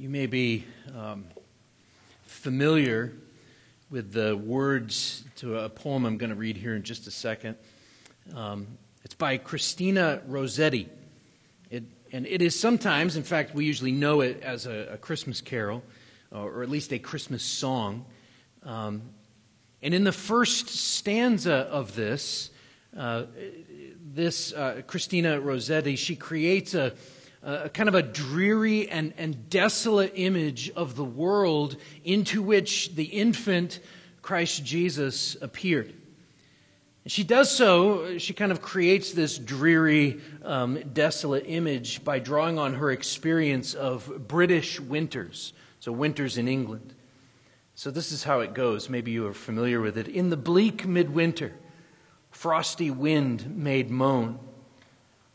You may be um, familiar with the words to a poem I'm going to read here in just a second. Um, it's by Christina Rossetti. It, and it is sometimes, in fact, we usually know it as a, a Christmas carol, or at least a Christmas song. Um, and in the first stanza of this, uh, this uh, Christina Rossetti, she creates a, a kind of a dreary and, and desolate image of the world into which the infant Christ Jesus appeared. She does so, she kind of creates this dreary, um, desolate image by drawing on her experience of British winters, so winters in England. So this is how it goes. Maybe you are familiar with it. In the bleak midwinter, frosty wind made moan.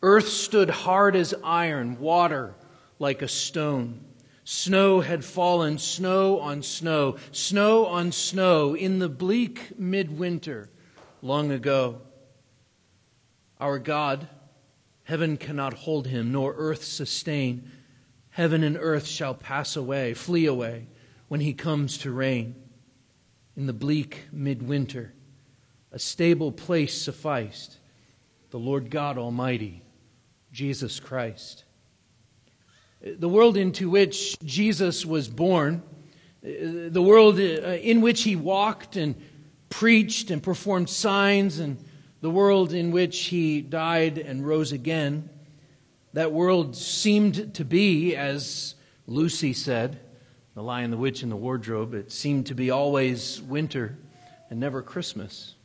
Earth stood hard as iron, water like a stone. Snow had fallen, snow on snow, snow on snow in the bleak midwinter long ago. Our God, heaven cannot hold him, nor earth sustain. Heaven and earth shall pass away, flee away, when he comes to reign. In the bleak midwinter, a stable place sufficed, the Lord God Almighty Jesus Christ. The world into which Jesus was born, the world uh, in which he walked and preached and performed signs, and the world in which he died and rose again, that world seemed to be, as Lucy said, The Lion, the Witch, and the Wardrobe, it seemed to be always winter and never Christmas.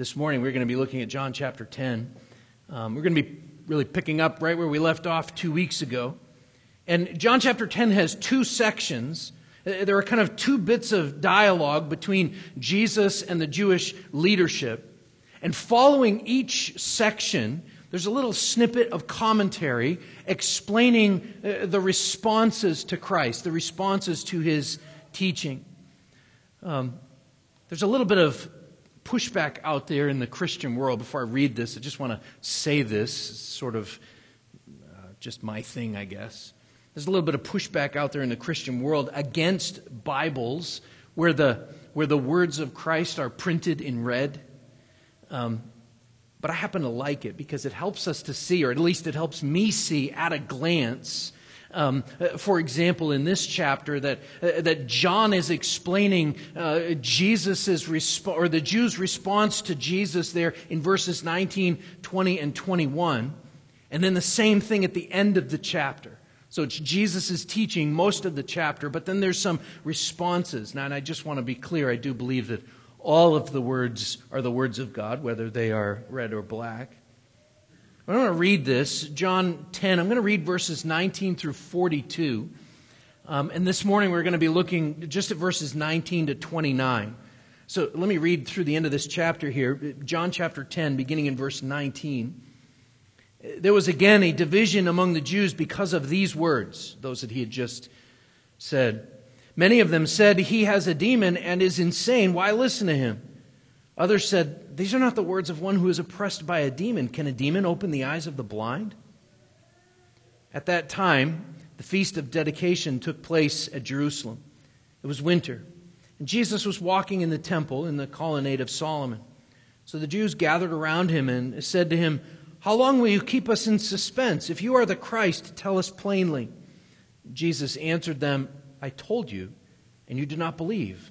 This morning, we're going to be looking at John chapter 10. Um, we're going to be really picking up right where we left off two weeks ago. And John chapter 10 has two sections. Uh, there are kind of two bits of dialogue between Jesus and the Jewish leadership. And following each section, there's a little snippet of commentary explaining uh, the responses to Christ, the responses to his teaching. Um, there's a little bit of pushback out there in the Christian world. Before I read this, I just want to say this, sort of uh, just my thing, I guess. There's a little bit of pushback out there in the Christian world against Bibles where the, where the words of Christ are printed in red. Um, but I happen to like it because it helps us to see, or at least it helps me see at a glance, um, for example, in this chapter, that, uh, that John is explaining uh, Jesus's resp- or the Jews' response to Jesus there in verses 19, 20, and 21. And then the same thing at the end of the chapter. So it's Jesus' teaching most of the chapter, but then there's some responses. Now, and I just want to be clear, I do believe that all of the words are the words of God, whether they are red or black. I'm going to read this, John 10. I'm going to read verses 19 through 42. Um, and this morning we're going to be looking just at verses 19 to 29. So let me read through the end of this chapter here. John chapter 10, beginning in verse 19. There was again a division among the Jews because of these words, those that he had just said. Many of them said, He has a demon and is insane. Why listen to him? Others said, These are not the words of one who is oppressed by a demon. Can a demon open the eyes of the blind? At that time, the feast of dedication took place at Jerusalem. It was winter, and Jesus was walking in the temple in the colonnade of Solomon. So the Jews gathered around him and said to him, How long will you keep us in suspense? If you are the Christ, tell us plainly. Jesus answered them, I told you, and you do not believe.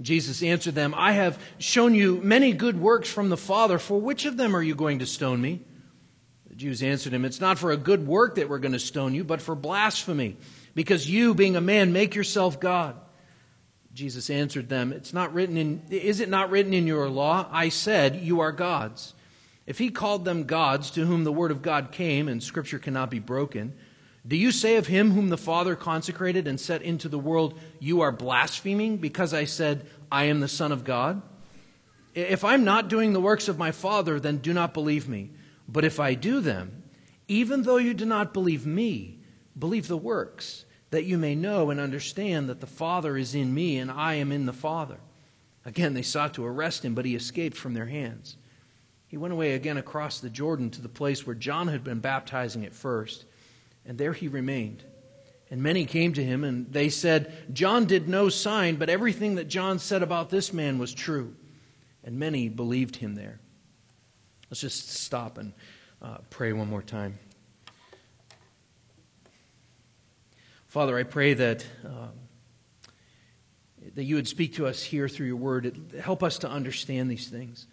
Jesus answered them, I have shown you many good works from the Father. For which of them are you going to stone me? The Jews answered him, It's not for a good work that we're going to stone you, but for blasphemy, because you, being a man, make yourself God. Jesus answered them, It's not written in is it not written in your law? I said, You are gods. If he called them gods to whom the word of God came, and scripture cannot be broken, Do you say of him whom the Father consecrated and set into the world, You are blaspheming because I said, I am the Son of God? If I'm not doing the works of my Father, then do not believe me. But if I do them, even though you do not believe me, believe the works, that you may know and understand that the Father is in me and I am in the Father. Again, they sought to arrest him, but he escaped from their hands. He went away again across the Jordan to the place where John had been baptizing at first and there he remained. And many came to him, and they said, John did no sign, but everything that John said about this man was true. And many believed him there. Let's just stop and uh, pray one more time. Father, I pray that, uh, that you would speak to us here through your word. Help us to understand these things,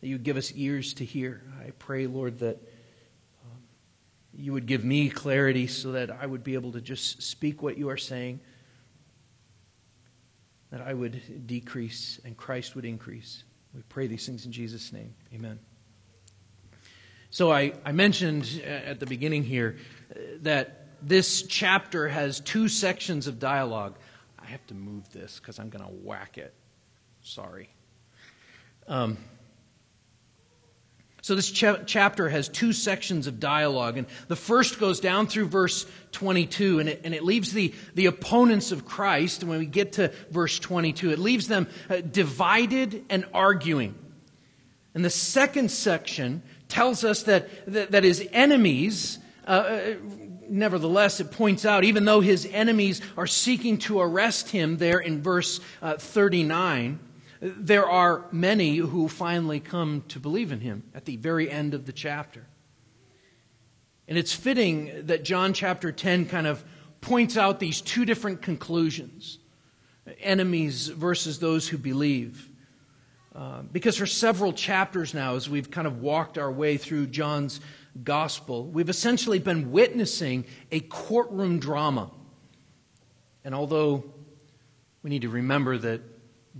that you would give us ears to hear. I pray, Lord, that you would give me clarity so that I would be able to just speak what you are saying, that I would decrease and Christ would increase. We pray these things in Jesus' name. Amen. So I, I mentioned at the beginning here uh, that this chapter has two sections of dialogue. I have to move this because I'm going to whack it. Sorry. Um, so, this ch- chapter has two sections of dialogue. And the first goes down through verse 22, and it, and it leaves the, the opponents of Christ, when we get to verse 22, it leaves them uh, divided and arguing. And the second section tells us that, that, that his enemies, uh, uh nevertheless, it points out, even though his enemies are seeking to arrest him there in verse uh, 39, there are many who finally come to believe in him at the very end of the chapter. And it's fitting that John chapter 10 kind of points out these two different conclusions enemies versus those who believe. Uh, because for several chapters now, as we've kind of walked our way through John's gospel, we've essentially been witnessing a courtroom drama. And although we need to remember that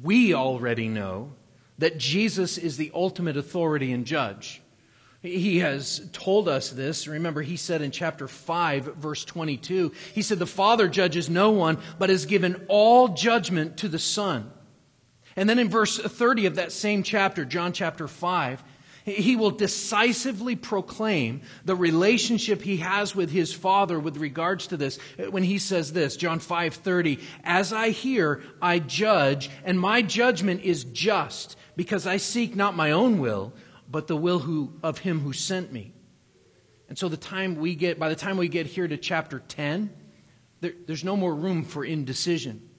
we already know that Jesus is the ultimate authority and judge. He has told us this. Remember, he said in chapter 5, verse 22, he said, The Father judges no one, but has given all judgment to the Son. And then in verse 30 of that same chapter, John chapter 5, he will decisively proclaim the relationship he has with his father with regards to this when he says this John 5:30 As I hear I judge and my judgment is just because I seek not my own will but the will who, of him who sent me. And so the time we get by the time we get here to chapter 10 there, there's no more room for indecision.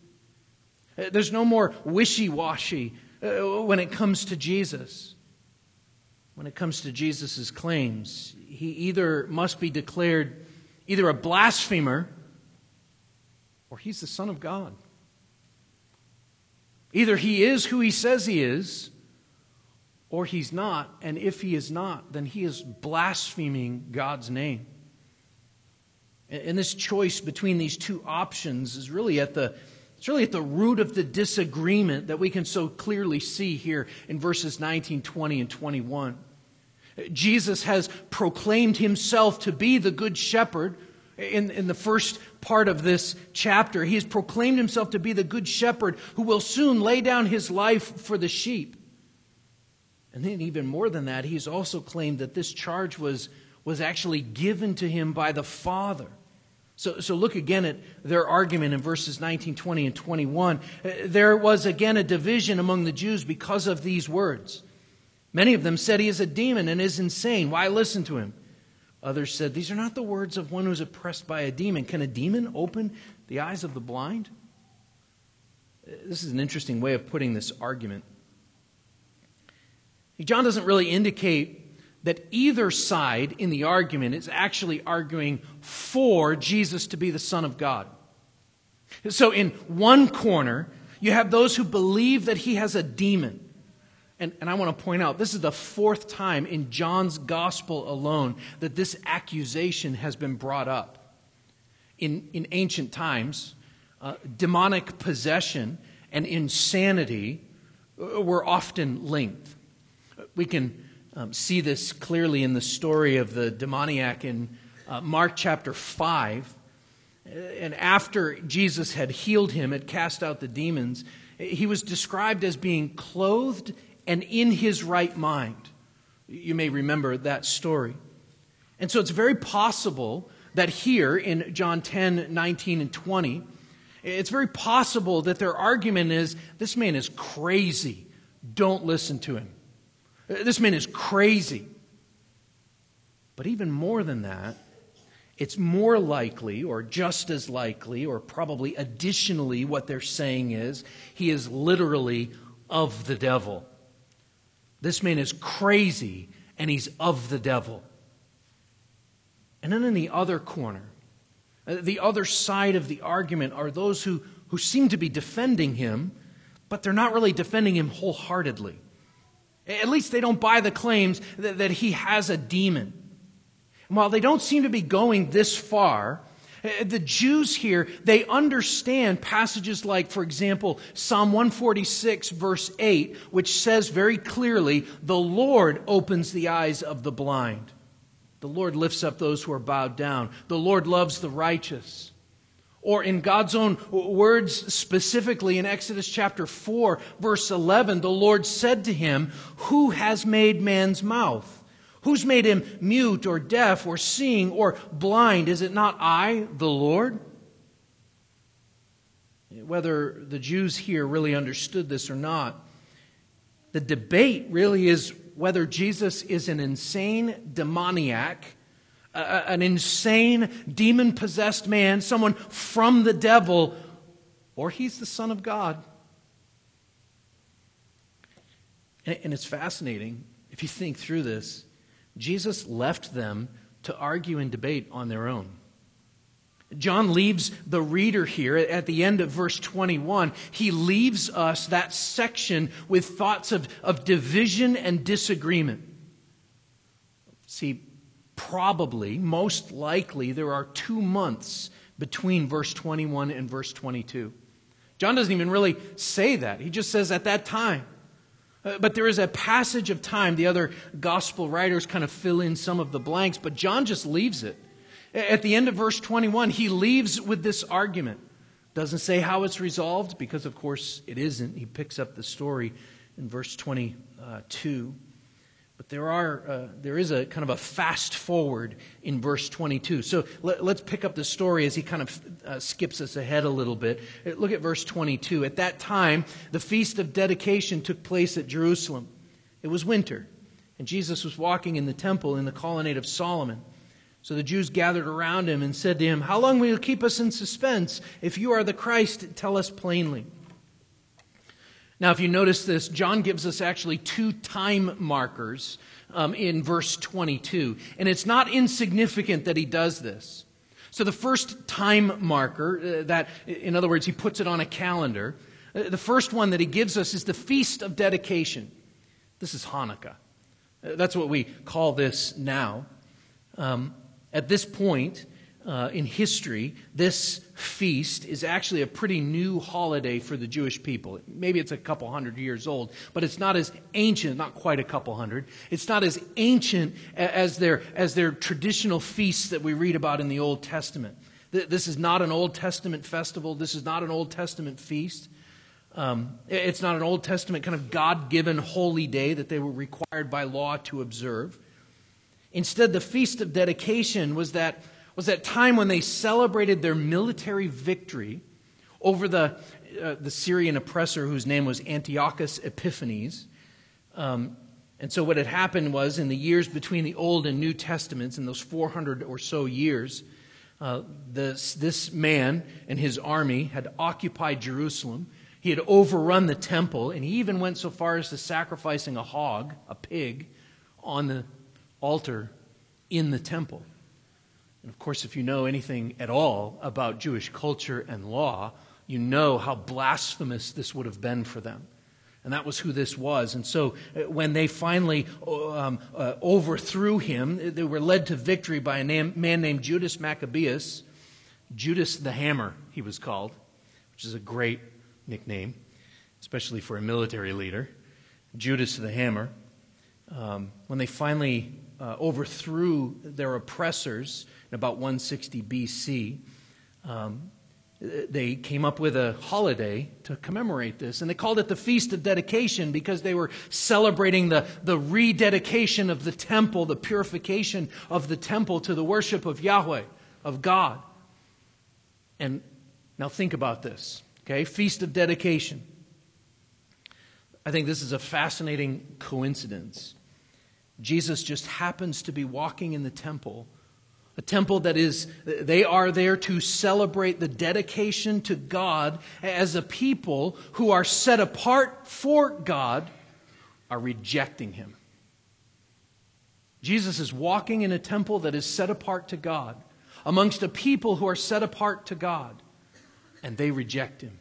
There's no more wishy-washy uh, when it comes to Jesus when it comes to Jesus' claims. He either must be declared either a blasphemer or he's the Son of God. Either he is who he says he is or he's not. And if he is not, then he is blaspheming God's name. And this choice between these two options is really at the it's really at the root of the disagreement that we can so clearly see here in verses 19, 20, and 21. Jesus has proclaimed himself to be the good shepherd. In, in the first part of this chapter, he has proclaimed himself to be the good shepherd who will soon lay down his life for the sheep. And then, even more than that, he's also claimed that this charge was, was actually given to him by the Father. So, so look again at their argument in verses 19, 20, and 21. There was again a division among the Jews because of these words. Many of them said he is a demon and is insane. Why listen to him? Others said, These are not the words of one who is oppressed by a demon. Can a demon open the eyes of the blind? This is an interesting way of putting this argument. John doesn't really indicate that either side in the argument is actually arguing for Jesus to be the Son of God. So, in one corner, you have those who believe that he has a demon. And, and I want to point out this is the fourth time in John's gospel alone that this accusation has been brought up. In, in ancient times, uh, demonic possession and insanity uh, were often linked. We can um, see this clearly in the story of the demoniac in uh, Mark chapter 5. And after Jesus had healed him, had cast out the demons, he was described as being clothed and in his right mind. You may remember that story. And so it's very possible that here in John 10, 19, and 20, it's very possible that their argument is this man is crazy. Don't listen to him. This man is crazy. But even more than that, it's more likely, or just as likely, or probably additionally, what they're saying is he is literally of the devil. This man is crazy and he's of the devil. And then in the other corner, uh, the other side of the argument are those who, who seem to be defending him, but they're not really defending him wholeheartedly. At least they don't buy the claims that, that he has a demon. And while they don't seem to be going this far, Uh, the Jews here, they understand passages like, for example, Psalm 146, verse 8, which says very clearly, The Lord opens the eyes of the blind. The Lord lifts up those who are bowed down. The Lord loves the righteous. Or in God's own words, specifically in Exodus chapter 4, verse 11, the Lord said to him, Who has made man's mouth? Who's made him mute or deaf or seeing or blind? Is it not I, the Lord? Whether the Jews here really understood this or not, the debate really is whether Jesus is an insane demoniac, an insane demon possessed man, someone from the devil, or he's the Son of God. And it's fascinating if you think through this. Jesus left them to argue and debate on their own. John leaves the reader here at the end of verse 21. He leaves us that section with thoughts of, of division and disagreement. See, probably, most likely, there are two months between verse 21 and verse 22. John doesn't even really say that. He just says at that time. Uh, but there is a passage of time. The other gospel writers kind of fill in some of the blanks, but John just leaves it. At the end of verse 21, he leaves with this argument. Doesn't say how it's resolved, because of course it isn't. He picks up the story in verse 22. But there, are, uh, there is a kind of a fast forward in verse 22. So let, us pick up the story as he kind of uh, skips us ahead a little bit. Look at verse 22. At that time, the feast of dedication took place at Jerusalem. It was winter, and Jesus was walking in the temple in the colonnade of Solomon. So the Jews gathered around him and said to him, How long will you keep us in suspense? If you are the Christ, tell us plainly. Now, if you notice this, John gives us actually two time markers um, in verse 22. And it's not insignificant that he does this. So, the first time marker, uh, that, in other words, he puts it on a calendar, uh, the first one that he gives us is the Feast of Dedication. This is Hanukkah. Uh, that's what we call this now. Um, at this point, uh, in history, this feast is actually a pretty new holiday for the Jewish people. Maybe it's a couple hundred years old, but it's not as ancient, not quite a couple hundred. It's not as ancient as their, as their traditional feasts that we read about in the Old Testament. This is not an Old Testament festival. This is not an Old Testament feast. Um, it's not an Old Testament kind of God given holy day that they were required by law to observe. Instead, the Feast of Dedication was that was that time when they celebrated their military victory over the, uh, the Syrian oppressor whose name was Antiochus Epiphanes. Um, and so, what had happened was in the years between the Old and New Testaments, in those 400 or so years, uh, this, this man and his army had occupied Jerusalem. He had overrun the temple, and he even went so far as to sacrificing a hog, a pig, on the altar in the temple. And of course, if you know anything at all about Jewish culture and law, you know how blasphemous this would have been for them. And that was who this was. And so uh, when they finally um, uh, overthrew him, they were led to victory by a man named Judas Maccabeus. Judas the Hammer, he was called, which is a great nickname, especially for a military leader. Judas the Hammer. Um, when they finally uh, overthrew their oppressors about 160 BC, um, they came up with a holiday to commemorate this. And they called it the Feast of Dedication because they were celebrating the, the rededication of the temple, the purification of the temple to the worship of Yahweh, of God. And now think about this, okay? Feast of Dedication. I think this is a fascinating coincidence. Jesus just happens to be walking in the temple a temple that is, they are there to celebrate the dedication to God as a people who are set apart for God are rejecting Him. Jesus is walking in a temple that is set apart to God amongst a people who are set apart to God, and they reject Him.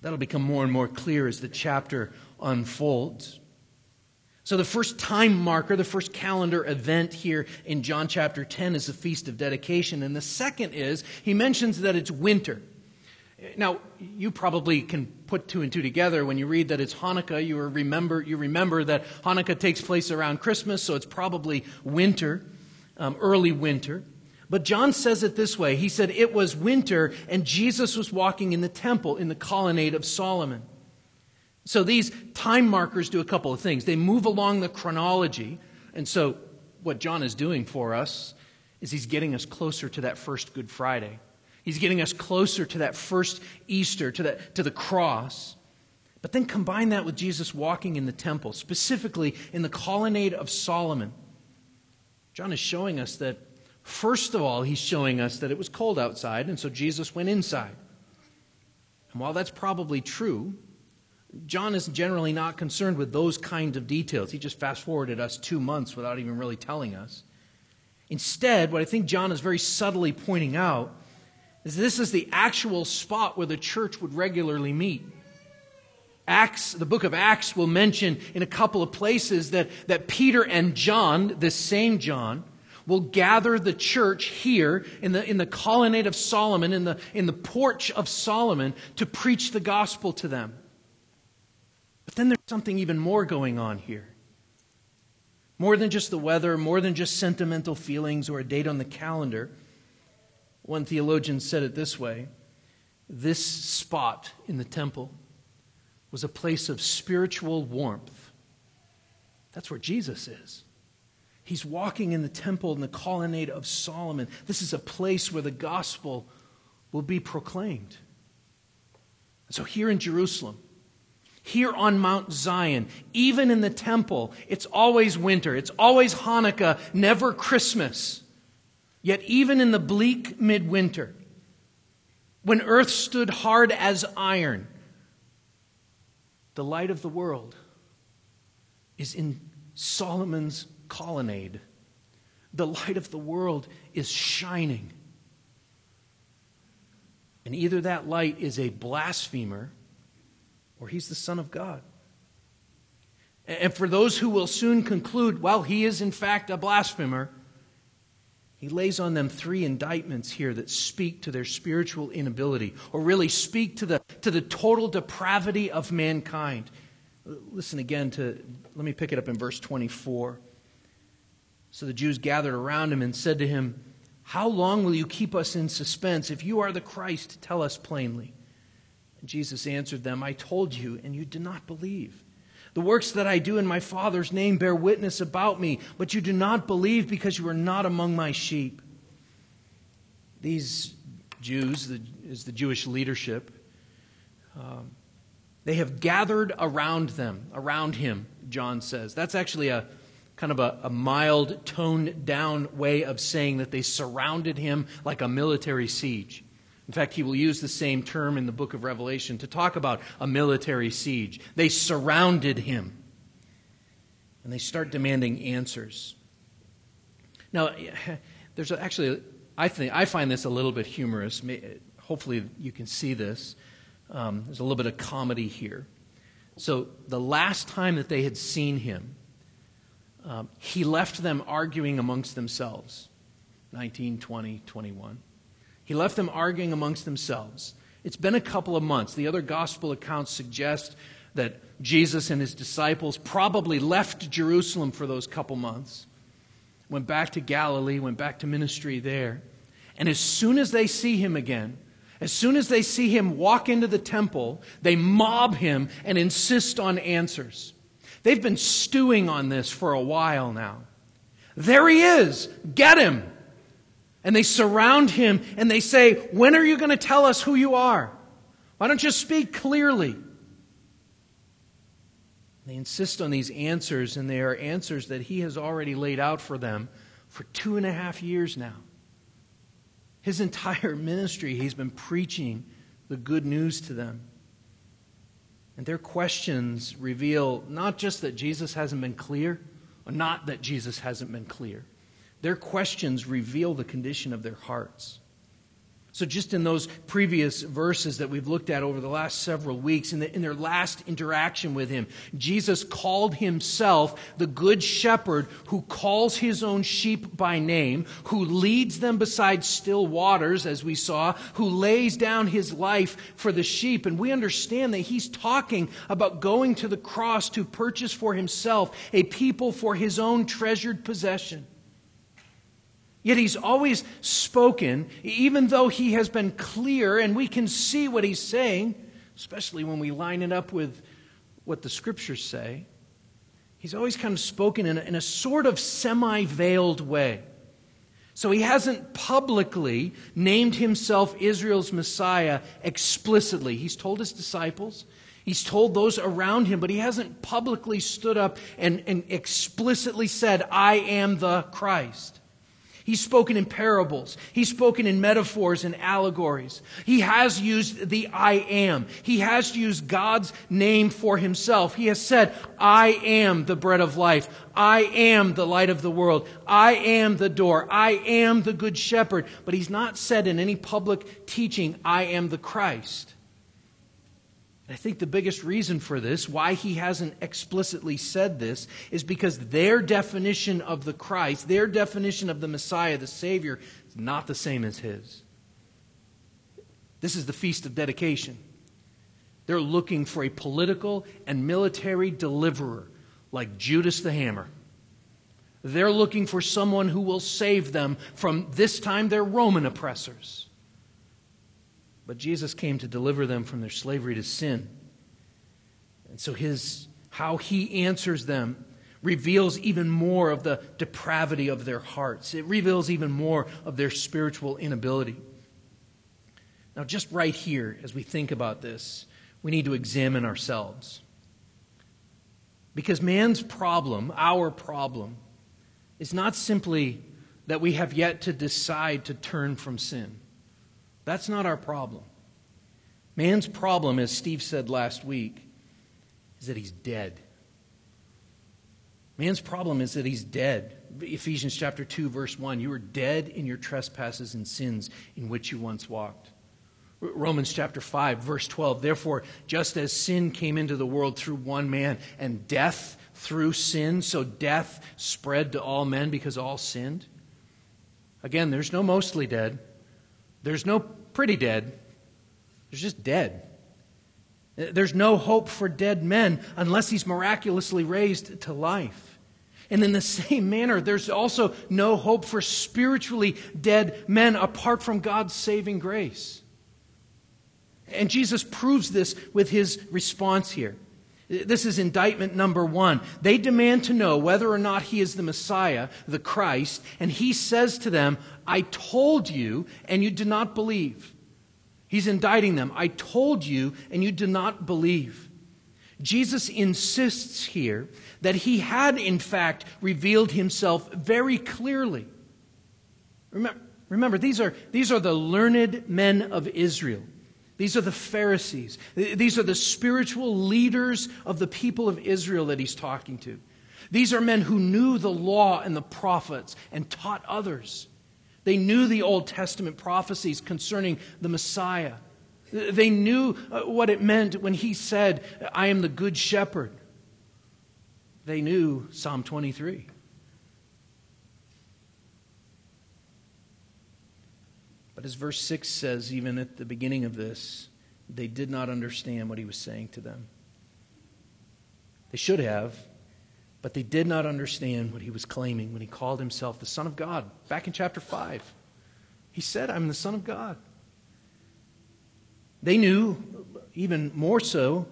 That'll become more and more clear as the chapter unfolds. So, the first time marker, the first calendar event here in John chapter 10 is the Feast of Dedication. And the second is, he mentions that it's winter. Now, you probably can put two and two together. When you read that it's Hanukkah, you remember, you remember that Hanukkah takes place around Christmas, so it's probably winter, um, early winter. But John says it this way He said, It was winter, and Jesus was walking in the temple in the colonnade of Solomon. So these time markers do a couple of things. They move along the chronology. And so what John is doing for us is he's getting us closer to that first Good Friday. He's getting us closer to that first Easter, to, that, to the cross. But then combine that with Jesus walking in the temple, specifically in the colonnade of Solomon. John is showing us that, first of all, he's showing us that it was cold outside, and so Jesus went inside. And while that's probably true, John is generally not concerned with those kinds of details. He just fast forwarded us two months without even really telling us. Instead, what I think John is very subtly pointing out is this is the actual spot where the church would regularly meet. Acts, the book of Acts will mention in a couple of places that, that Peter and John, this same John, will gather the church here in the, in the colonnade of Solomon, in the, in the porch of Solomon, to preach the gospel to them. But then there's something even more going on here. More than just the weather, more than just sentimental feelings or a date on the calendar. One theologian said it this way this spot in the temple was a place of spiritual warmth. That's where Jesus is. He's walking in the temple in the colonnade of Solomon. This is a place where the gospel will be proclaimed. so here in Jerusalem, here on Mount Zion, even in the temple, it's always winter. It's always Hanukkah, never Christmas. Yet, even in the bleak midwinter, when earth stood hard as iron, the light of the world is in Solomon's colonnade. The light of the world is shining. And either that light is a blasphemer or he's the Son of God. And for those who will soon conclude, well, he is in fact a blasphemer, he lays on them three indictments here that speak to their spiritual inability, or really speak to the, to the total depravity of mankind. Listen again to, let me pick it up in verse 24. So the Jews gathered around him and said to him, How long will you keep us in suspense? If you are the Christ, tell us plainly. Jesus answered them, I told you, and you did not believe. The works that I do in my Father's name bear witness about me, but you do not believe because you are not among my sheep. These Jews, the, is the Jewish leadership, um, they have gathered around them, around him, John says. That's actually a kind of a, a mild, toned down way of saying that they surrounded him like a military siege. In fact, he will use the same term in the book of Revelation to talk about a military siege. They surrounded him and they start demanding answers. Now, there's actually, I think, I find this a little bit humorous. Hopefully, you can see this. Um, there's a little bit of comedy here. So, the last time that they had seen him, um, he left them arguing amongst themselves 19, 20, 21. He left them arguing amongst themselves. It's been a couple of months. The other gospel accounts suggest that Jesus and his disciples probably left Jerusalem for those couple months, went back to Galilee, went back to ministry there. And as soon as they see him again, as soon as they see him walk into the temple, they mob him and insist on answers. They've been stewing on this for a while now. There he is. Get him. And they surround him and they say, When are you going to tell us who you are? Why don't you speak clearly? They insist on these answers, and they are answers that he has already laid out for them for two and a half years now. His entire ministry, he's been preaching the good news to them. And their questions reveal not just that Jesus hasn't been clear, or not that Jesus hasn't been clear. Their questions reveal the condition of their hearts. So, just in those previous verses that we've looked at over the last several weeks, in, the, in, their last interaction with him, Jesus called himself the Good Shepherd who calls his own sheep by name, who leads them beside still waters, as we saw, who lays down his life for the sheep. And we understand that he's talking about going to the cross to purchase for himself a people for his own treasured possession. Yet he's always spoken, even though he has been clear and we can see what he's saying, especially when we line it up with what the scriptures say. He's always kind of spoken in a, in a sort of semi veiled way. So he hasn't publicly named himself Israel's Messiah explicitly. He's told his disciples, he's told those around him, but he hasn't publicly stood up and, and explicitly said, I am the Christ. He's spoken in parables. He's spoken in metaphors and allegories. He has used the I am. He has used God's name for himself. He has said, I am the bread of life. I am the light of the world. I am the door. I am the good shepherd. But he's not said in any public teaching, I am the Christ. I think the biggest reason for this, why he hasn't explicitly said this, is because their definition of the Christ, their definition of the Messiah, the Savior, is not the same as his. This is the Feast of Dedication. They're looking for a political and military deliverer like Judas the Hammer. They're looking for someone who will save them from this time their Roman oppressors. But Jesus came to deliver them from their slavery to sin. And so his how he answers them reveals even more of the depravity of their hearts. It reveals even more of their spiritual inability. Now, just right here, as we think about this, we need to examine ourselves. Because man's problem, our problem, is not simply that we have yet to decide to turn from sin. That's not our problem. Man's problem, as Steve said last week, is that he's dead. Man's problem is that he's dead. Ephesians chapter 2 verse 1, you were dead in your trespasses and sins in which you once walked. Romans chapter 5 verse 12, therefore just as sin came into the world through one man and death through sin, so death spread to all men because all sinned. Again, there's no mostly dead. There's no pretty dead, there's just dead. There's no hope for dead men unless he's miraculously raised to life. And in the same manner, there's also no hope for spiritually dead men apart from God's saving grace. And Jesus proves this with his response here. This is indictment number one. They demand to know whether or not he is the Messiah, the Christ, and he says to them, I told you, and you did not believe. He's indicting them. I told you, and you did not believe. Jesus insists here that he had, in fact, revealed himself very clearly. Remember, remember these, are, these are the learned men of Israel. These are the Pharisees. These are the spiritual leaders of the people of Israel that he's talking to. These are men who knew the law and the prophets and taught others. They knew the Old Testament prophecies concerning the Messiah. They knew uh, what it meant when he said, I am the good shepherd. They knew Psalm 23. But as verse 6 says, even at the beginning of this, they did not understand what he was saying to them. They should have, but they did not understand what he was claiming when he called himself the Son of God. Back in chapter 5, he said, I'm the Son of God. They knew, even more so,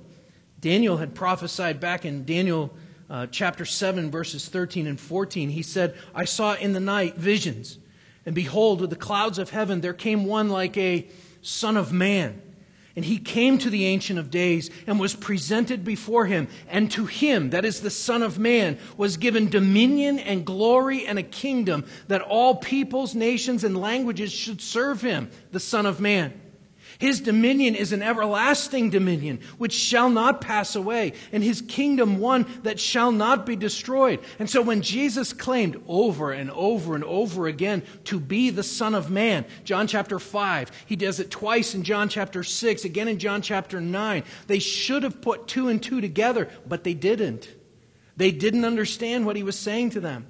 Daniel had prophesied back in Daniel uh, chapter 7, verses 13 and 14. He said, I saw in the night visions, and behold, with the clouds of heaven there came one like a Son of Man. And he came to the Ancient of Days and was presented before him. And to him, that is the Son of Man, was given dominion and glory and a kingdom that all peoples, nations, and languages should serve him, the Son of Man. His dominion is an everlasting dominion which shall not pass away, and his kingdom one that shall not be destroyed. And so when Jesus claimed over and over and over again to be the Son of Man, John chapter 5, he does it twice in John chapter 6, again in John chapter 9. They should have put two and two together, but they didn't. They didn't understand what he was saying to them.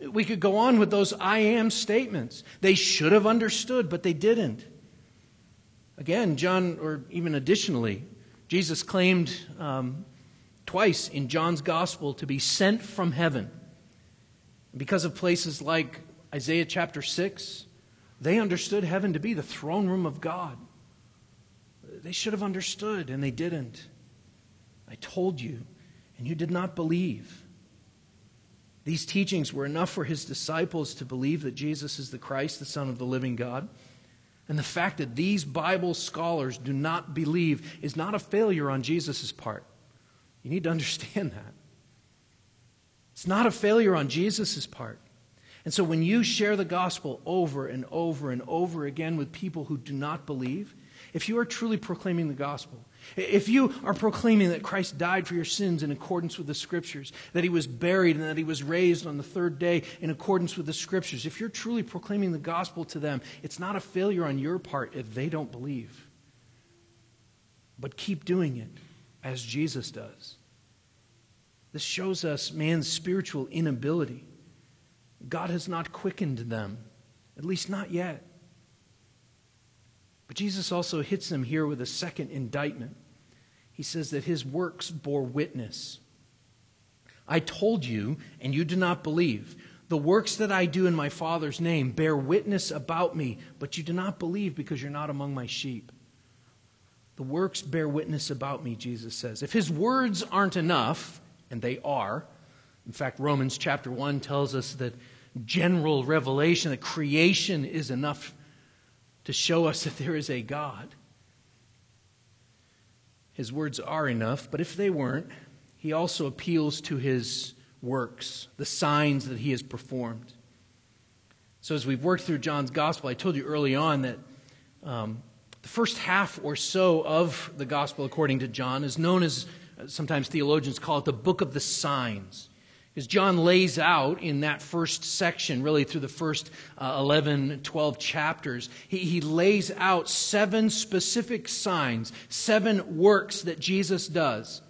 We could go on with those I am statements. They should have understood, but they didn't. Again, John, or even additionally, Jesus claimed um, twice in John's gospel to be sent from heaven. Because of places like Isaiah chapter 6, they understood heaven to be the throne room of God. They should have understood, and they didn't. I told you, and you did not believe. These teachings were enough for his disciples to believe that Jesus is the Christ, the Son of the living God. And the fact that these Bible scholars do not believe is not a failure on Jesus' part. You need to understand that. It's not a failure on Jesus' part. And so when you share the gospel over and over and over again with people who do not believe, if you are truly proclaiming the gospel, if you are proclaiming that Christ died for your sins in accordance with the Scriptures, that he was buried and that he was raised on the third day in accordance with the Scriptures, if you're truly proclaiming the gospel to them, it's not a failure on your part if they don't believe. But keep doing it as Jesus does. This shows us man's spiritual inability. God has not quickened them, at least not yet. But Jesus also hits them here with a second indictment. He says that his works bore witness. I told you, and you do not believe. The works that I do in my Father's name bear witness about me, but you do not believe because you're not among my sheep. The works bear witness about me, Jesus says. If his words aren't enough, and they are, in fact, Romans chapter 1 tells us that general revelation, that creation is enough to show us that there is a God. His words are enough, but if they weren't, he also appeals to his works, the signs that he has performed. So, as we've worked through John's gospel, I told you early on that um, the first half or so of the gospel, according to John, is known as sometimes theologians call it the book of the signs. Because John lays out in that first section, really through the first uh, 11, 12 chapters, he, he lays out seven specific signs, seven works that Jesus does.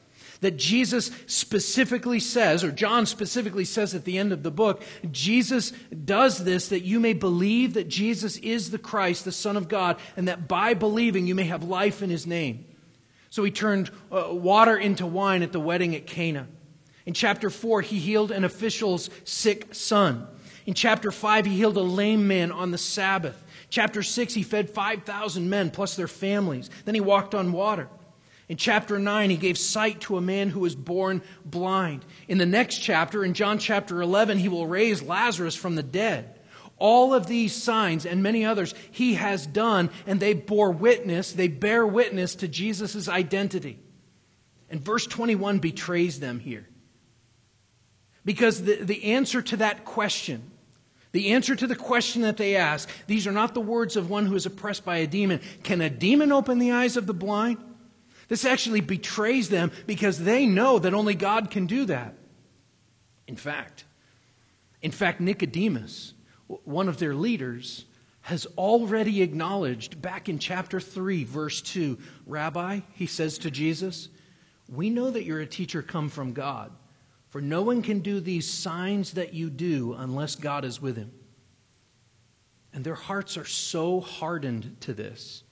That Jesus specifically says, or John specifically says at the end of the book, Jesus does this that you may believe that Jesus is the Christ, the Son of God, and that by believing you may have life in his name. So he turned uh, water into wine at the wedding at Cana. In chapter 4, he healed an official's sick son. In chapter 5, he healed a lame man on the Sabbath. Chapter 6, he fed 5,000 men plus their families. Then he walked on water. In chapter 9, he gave sight to a man who was born blind. In the next chapter, in John chapter 11, he will raise Lazarus from the dead. All of these signs and many others he has done, and they bore witness, they bear witness to Jesus' identity. And verse 21 betrays them here. Because the, the answer to that question, the answer to the question that they ask, these are not the words of one who is oppressed by a demon. Can a demon open the eyes of the blind? This actually betrays them because they know that only God can do that. In fact, in fact, Nicodemus, one of their leaders, has already acknowledged back in chapter 3, verse 2, Rabbi, he says to Jesus, we know that you're a teacher come from God. For no one can do these signs that you do unless God is with him. And their hearts are so hardened to this,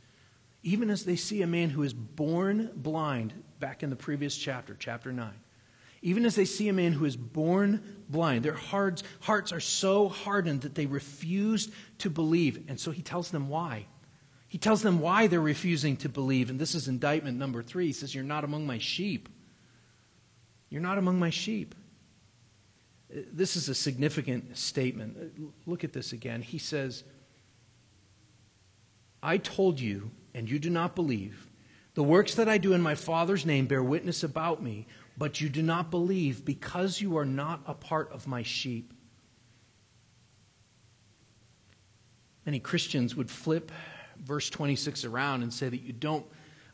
even as they see a man who is born blind, back in the previous chapter, chapter 9. Even as they see a man who is born blind, their hearts, hearts are so hardened that they refuse to believe. And so he tells them why. He tells them why they're refusing to believe. And this is indictment number three. He says, You're not among my sheep. You're not among my sheep. This is a significant statement. Look at this again. He says, I told you, and you do not believe. The works that I do in my Father's name bear witness about me, but you do not believe because you are not a part of my sheep. Many Christians would flip verse 26 around and say that you don't,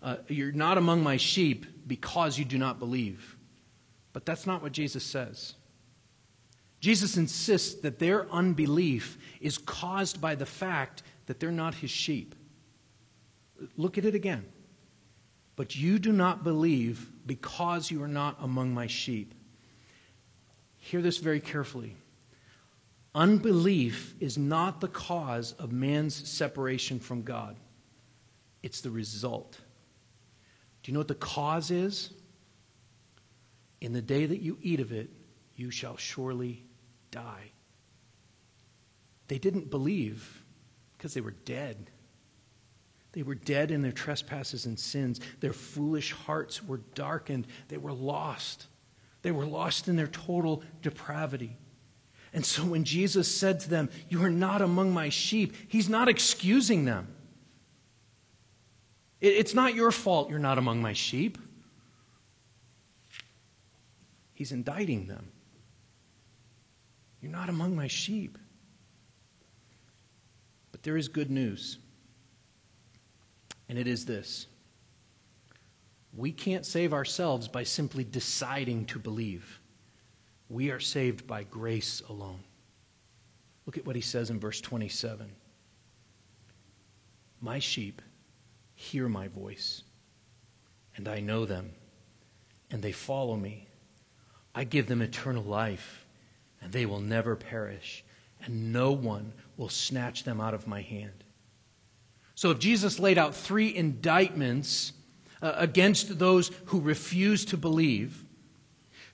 uh, you're not among my sheep because you do not believe. But that's not what Jesus says. Jesus insists that their unbelief is caused by the fact that they're not his sheep. Look at it again. But you do not believe because you are not among my sheep. Hear this very carefully. Unbelief is not the cause of man's separation from God, it's the result. Do you know what the cause is? In the day that you eat of it, you shall surely die. They didn't believe because they were dead. They were dead in their trespasses and sins. Their foolish hearts were darkened. They were lost. They were lost in their total depravity. And so when Jesus said to them, You are not among my sheep, he's not excusing them. It's not your fault you're not among my sheep. He's indicting them. You're not among my sheep. But there is good news. And it is this we can't save ourselves by simply deciding to believe. We are saved by grace alone. Look at what he says in verse 27 My sheep hear my voice, and I know them, and they follow me. I give them eternal life, and they will never perish, and no one will snatch them out of my hand. So if Jesus laid out three indictments uh, against those who refuse to believe,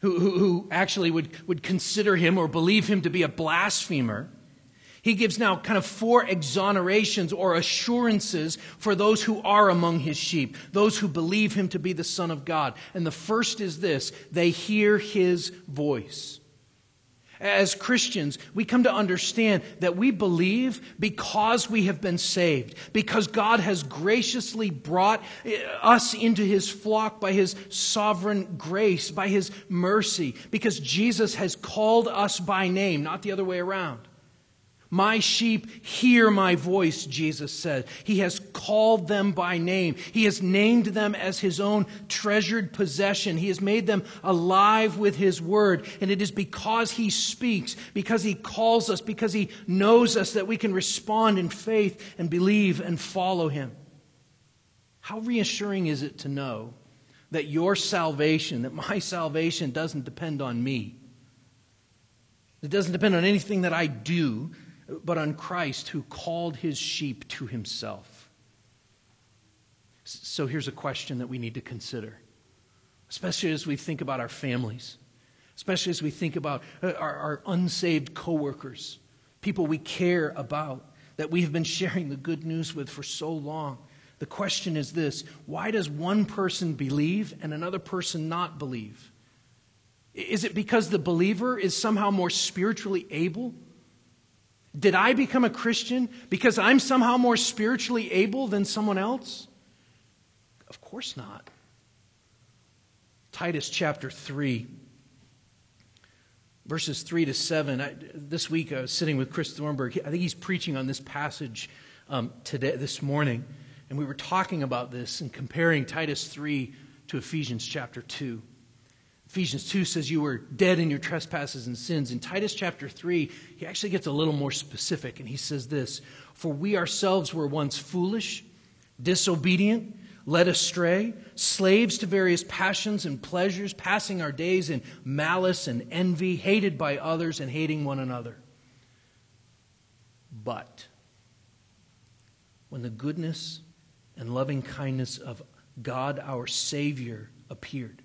who, who, who actually would, would consider him or believe him to be a blasphemer, he gives now kind of four exonerations or assurances for those who are among his sheep, those who believe him to be the Son of God. And the first is this they hear his voice. As Christians, we come to understand that we believe because we have been saved, because God has graciously brought eh, us into his flock by his sovereign grace, by his mercy, because Jesus has called us by name, not the other way around. My sheep hear my voice, Jesus said. He has called them by name. He has named them as his own treasured possession. He has made them alive with his word. And it is because he speaks, because he calls us, because he knows us that we can respond in faith and believe and follow him. How reassuring is it to know that your salvation, that my salvation doesn't depend on me? It doesn't depend on anything that I do but on Christ who called his sheep to himself. So here's a question that we need to consider, especially as we think about our families, especially as we think about uh, our, our unsaved coworkers, people we care about, that we have been sharing the good news with for so long. The question is this why does one person believe and another person not believe? Is it because the believer is somehow more spiritually able? Did I become a Christian because I'm somehow more spiritually able than someone else? Of course not. Titus chapter 3, verses 3 to 7. I, this week I was sitting with Chris Thornburg. I think he's preaching on this passage um, today, this morning. And we were talking about this and comparing Titus 3 to Ephesians chapter 2. Ephesians 2 says you were dead in your trespasses and sins. In Titus chapter 3, he actually gets a little more specific, and he says this For we ourselves were once foolish, disobedient, led astray, slaves to various passions and pleasures, passing our days in malice and envy, hated by others and hating one another. But when the goodness and loving kindness of God our Savior appeared,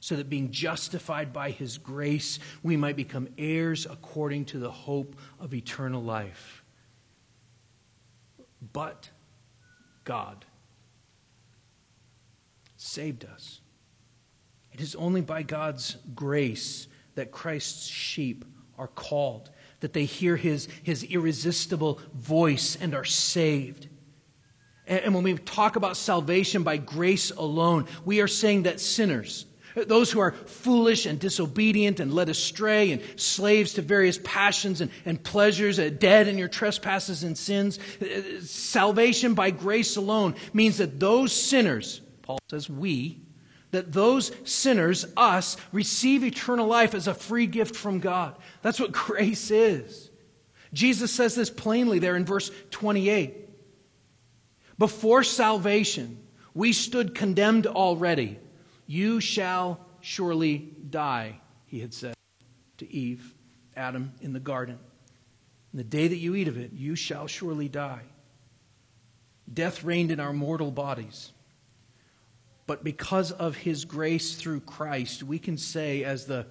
so that being justified by his grace, we might become heirs according to the hope of eternal life. But God saved us. It is only by God's grace that Christ's sheep are called, that they hear his, his irresistible voice and are saved. And, and when we talk about salvation by grace alone, we are saying that sinners, those who are foolish and disobedient and led astray and slaves to various passions and, and pleasures, uh, dead in your trespasses and sins. Uh, salvation by grace alone means that those sinners, Paul says, we, that those sinners, us, receive eternal life as a free gift from God. That's what grace is. Jesus says this plainly there in verse 28. Before salvation, we stood condemned already you shall surely die, he had said to Eve, Adam, in the garden. In the day that you eat of it, you shall surely die. Death reigned in our mortal bodies. But because of his grace through Christ, we can say, as the,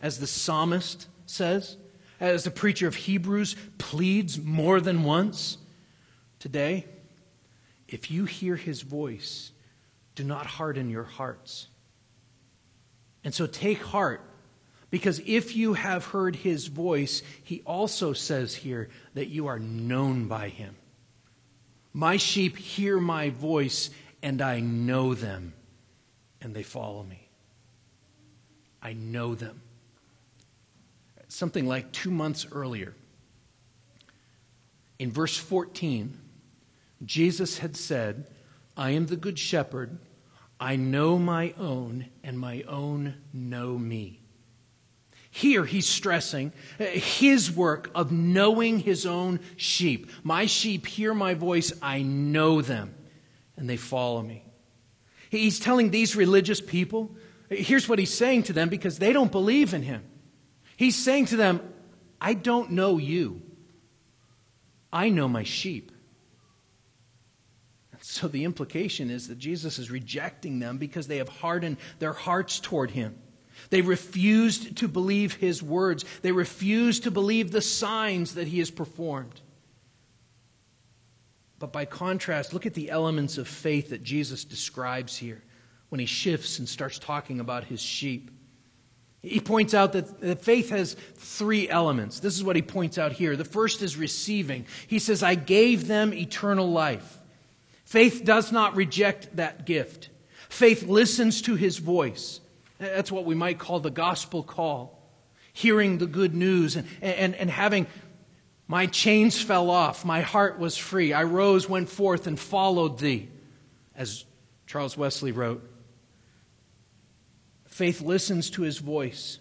as the psalmist says, as the preacher of Hebrews pleads more than once today, if you hear his voice, do not harden your hearts and so take heart, because if you have heard his voice, he also says here that you are known by him. My sheep hear my voice, and I know them, and they follow me. I know them. Something like two months earlier, in verse 14, Jesus had said, I am the good shepherd. I know my own, and my own know me. Here he's stressing his work of knowing his own sheep. My sheep hear my voice, I know them, and they follow me. He's telling these religious people, here's what he's saying to them because they don't believe in him. He's saying to them, I don't know you, I know my sheep. So the implication is that Jesus is rejecting them because they have hardened their hearts toward him. They refused to believe his words. They refused to believe the signs that he has performed. But by contrast, look at the elements of faith that Jesus describes here when he shifts and starts talking about his sheep. He points out that, faith has three elements. This is what he points out here. The first is receiving. He says, I gave them eternal life. Faith does not reject that gift. Faith listens to his voice. That's what we might call the gospel call. Hearing the good news and, and, and having my chains fell off, my heart was free. I rose, went forth, and followed thee, as Charles Wesley wrote. Faith listens to his voice,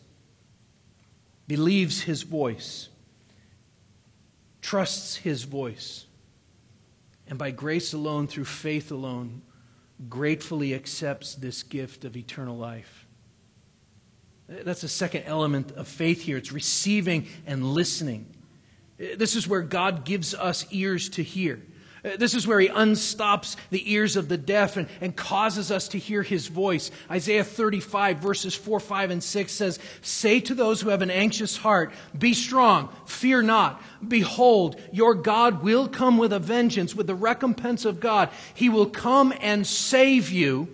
believes his voice, trusts his voice and by grace alone, through faith alone, gratefully accepts this gift of eternal life. That's the second element of faith here. It's receiving and listening. This is where God gives us ears to hear. Uh, this is where he unstops the ears of the deaf and, and causes us to hear his voice. Isaiah 35, verses 4, 5, and 6 says, Say to those who have an anxious heart, Be strong, fear not. Behold, your God will come with a vengeance, with the recompense of God. He will come and save you.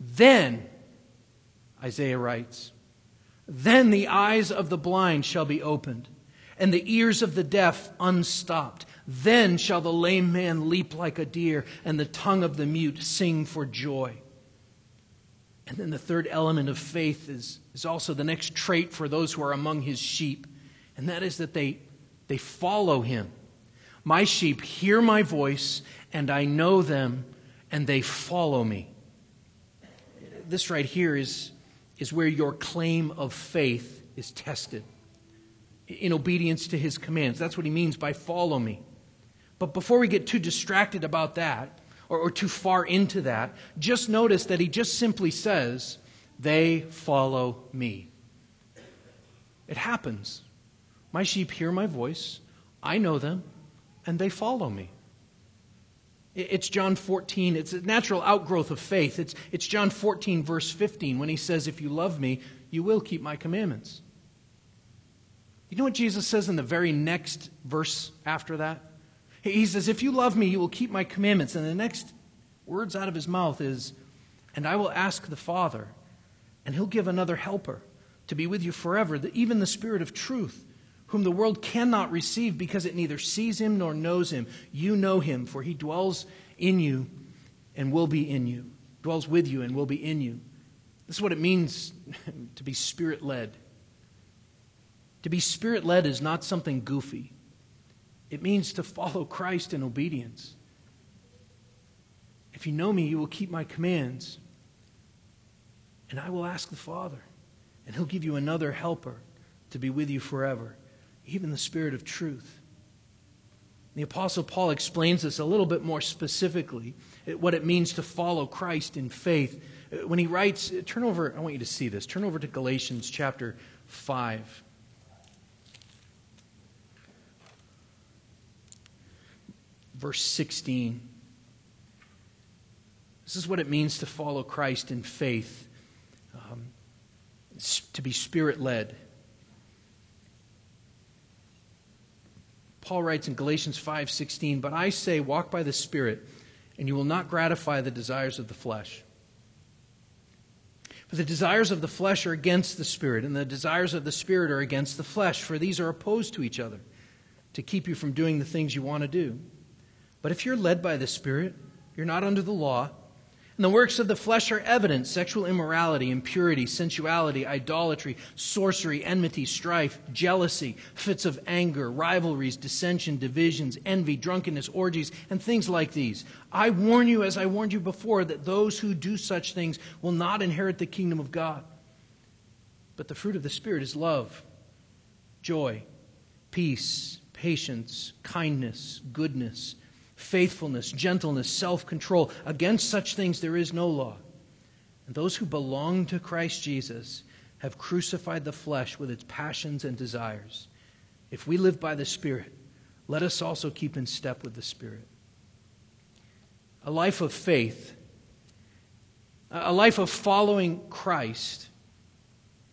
Then, Isaiah writes, Then the eyes of the blind shall be opened, and the ears of the deaf unstopped. Then shall the lame man leap like a deer, and the tongue of the mute sing for joy. And then the third element of faith is, is also the next trait for those who are among his sheep, and that is that they, they follow him. My sheep hear my voice, and I know them, and they follow me. This right here is, is where your claim of faith is tested in obedience to his commands. That's what he means by follow me. But before we get too distracted about that, or, or too far into that, just notice that he just simply says, They follow me. It happens. My sheep hear my voice, I know them, and they follow me. It's John 14. It's a natural outgrowth of faith. It's, it's John 14, verse 15, when he says, If you love me, you will keep my commandments. You know what Jesus says in the very next verse after that? He says, If you love me, you will keep my commandments. And the next words out of his mouth is, And I will ask the Father, and he'll give another helper to be with you forever, even the Spirit of truth whom the world cannot receive because it neither sees him nor knows him. You know him, for he dwells in you and will be in you, dwells with you and will be in you. This is what it means to be spirit led. To be spirit led is not something goofy, it means to follow Christ in obedience. If you know me, you will keep my commands, and I will ask the Father, and he'll give you another helper to be with you forever even the Spirit of truth. The Apostle Paul explains this a little bit more specifically, what it means to follow Christ in faith. When he writes, turn over, I want you to see this, turn over to Galatians chapter 5. Verse 16. This is what it means to follow Christ in faith, um, to be spirit led. Paul writes in Galatians 5:16, "But I say walk by the Spirit, and you will not gratify the desires of the flesh." For the desires of the flesh are against the Spirit, and the desires of the Spirit are against the flesh, for these are opposed to each other, to keep you from doing the things you want to do. But if you're led by the Spirit, you're not under the law. And the works of the flesh are evident sexual immorality, impurity, sensuality, idolatry, sorcery, enmity, strife, jealousy, fits of anger, rivalries, dissension, divisions, envy, drunkenness, orgies, and things like these. I warn you, as I warned you before, that those who do such things will not inherit the kingdom of God. But the fruit of the Spirit is love, joy, peace, patience, kindness, goodness faithfulness, gentleness, self control. Against such things there is no law. And those who belong to Christ Jesus have crucified the flesh with its passions and desires. If we live by the Spirit, let us also keep in step with the Spirit. A life of faith, a life of following Christ,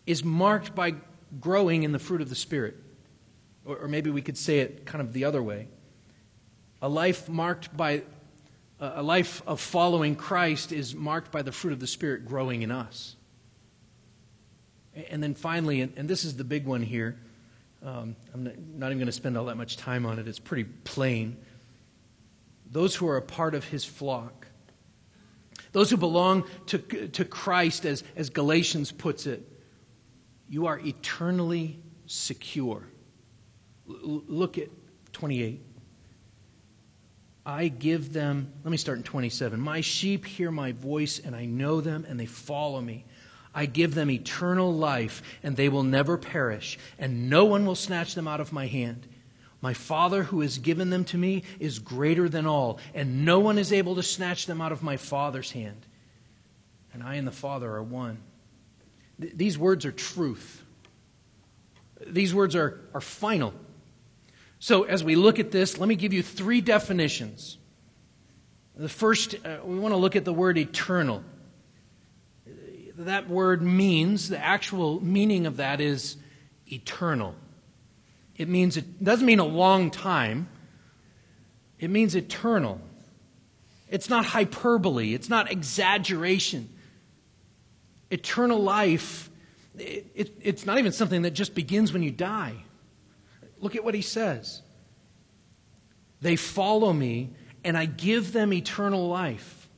is marked by growing in the fruit of the Spirit. Or, maybe we could say it kind of the other way a life marked by a life of following Christ is marked by the fruit of the Spirit growing in us. And then finally, and, this is the big one here, um, I'm not even going to spend all that much time on it, it's pretty plain. Those who are a part of his flock, those who belong to, to Christ, as, as Galatians puts it, you are eternally secure. L- look at 28. I give them, let me start in 27. My sheep hear my voice, and I know them, and they follow me. I give them eternal life, and they will never perish, and no one will snatch them out of my hand. My Father, who has given them to me, is greater than all, and no one is able to snatch them out of my Father's hand. And I and the Father are one. Th- these words are truth. These words are, are final. So, as we look at this, let me give you three definitions. The first, uh, we want to look at the word eternal. That word means, the actual meaning of that is eternal. It means, it doesn't mean a long time, it means eternal. It's not hyperbole, it's not exaggeration. Eternal life, it, it, it's not even something that just begins when you die. Look at what he says. They follow me, and I give them eternal life.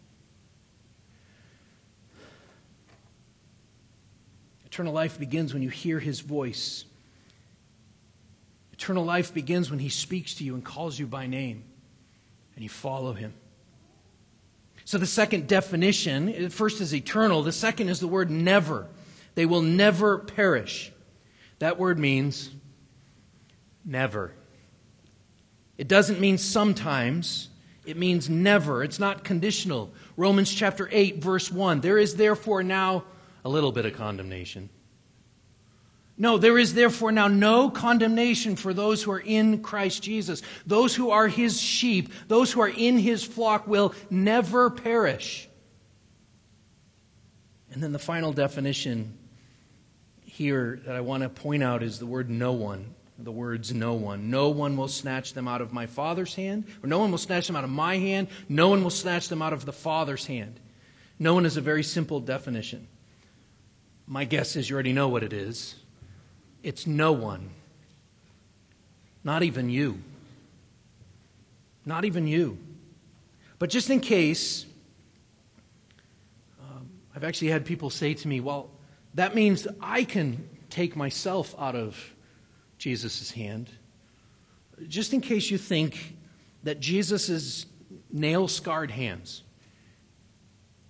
Eternal life begins when you hear his voice. Eternal life begins when he speaks to you and calls you by name, and you follow him. So, the second definition first is eternal, the second is the word never. They will never perish. That word means Never. It doesn't mean sometimes, it means never. It's not conditional. Romans chapter 8, verse 1 There is therefore now a little bit of condemnation. No, there is therefore now no condemnation for those who are in Christ Jesus. Those who are his sheep, those who are in his flock will never perish. And then the final definition here that I want to point out is the word no one. The words no one. No one will snatch them out of my Father's hand, or no one will snatch them out of my hand. No one will snatch them out of the Father's hand. No one is a very simple definition. My guess is you already know what it is. It's no one. Not even you. Not even you. But just in case, um, I've actually had people say to me, well, that means I can take myself out of Jesus' hand. Just in case you think that Jesus' nail scarred hands,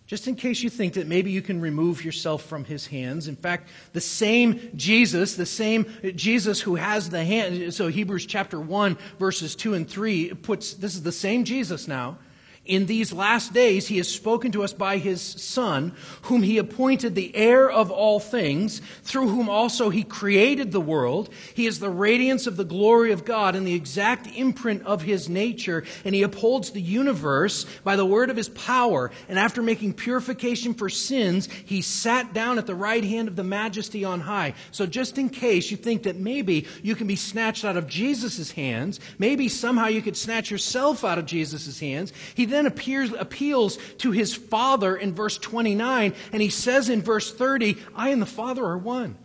just in case you think that maybe you can remove yourself from his hands. In fact, the same Jesus, the same Jesus who has the hand, so Hebrews chapter 1, verses 2 and 3 puts this is the same Jesus now in these last days, he has spoken to us by his Son, whom he appointed the heir of all things, through whom also he created the world. He is the radiance of the glory of God and the exact imprint of his nature, and he upholds the universe by the word of his power. And after making purification for sins, he sat down at the right hand of the majesty on high. So, just in case you think that maybe you can be snatched out of Jesus' hands, maybe somehow you could snatch yourself out of Jesus' hands, he then appears, appeals to his Father in verse 29, and he says in verse 30, I and the Father are one.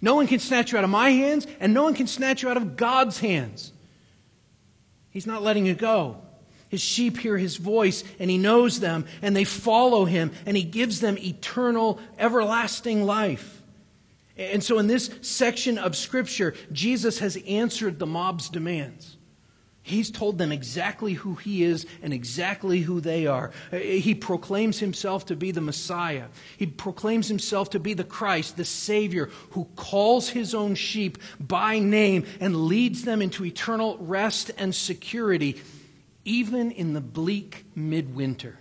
No one can snatch you out of my hands, and no one can snatch you out of God's hands. He's not letting you go. His sheep hear his voice, and he knows them, and they follow him, and he gives them eternal, everlasting life. And so, in this section of Scripture, Jesus has answered the mob's demands. He's told them exactly who he is and exactly who they are. He proclaims himself to be the Messiah. He proclaims himself to be the Christ, the Savior, who calls his own sheep by name and leads them into eternal rest and security, even in the bleak midwinter.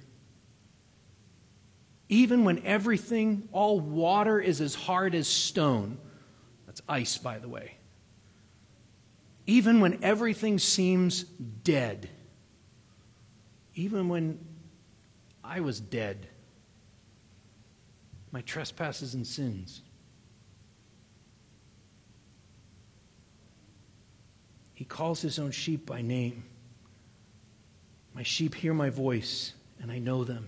Even when everything, all water is as hard as stone. That's ice, by the way even when everything seems dead, even when I was dead, my trespasses and sins. He calls his own sheep by name. My sheep hear my voice, and I know them,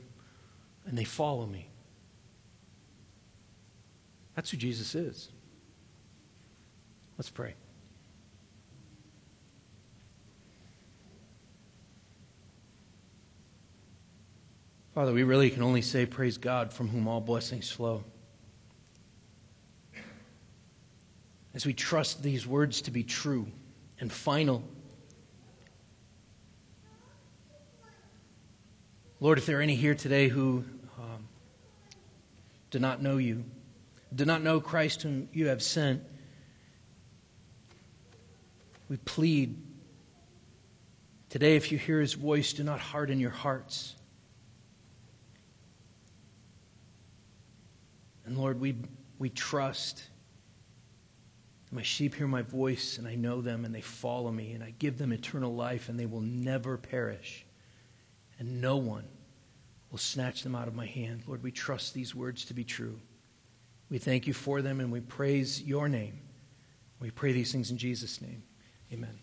and they follow me. That's who Jesus is. Let's pray. Father, we really can only say, Praise God, from whom all blessings flow. As we trust these words to be true and final. Lord, if there are any here today who um, do not know you, do not know Christ whom you have sent, we plead today, if you hear his voice, do not harden your hearts. And Lord, we, we trust. My sheep hear my voice, and I know them, and they follow me, and I give them eternal life, and they will never perish. And no one will snatch them out of my hand. Lord, we trust these words to be true. We thank you for them, and we praise your name. We pray these things in Jesus' name. Amen.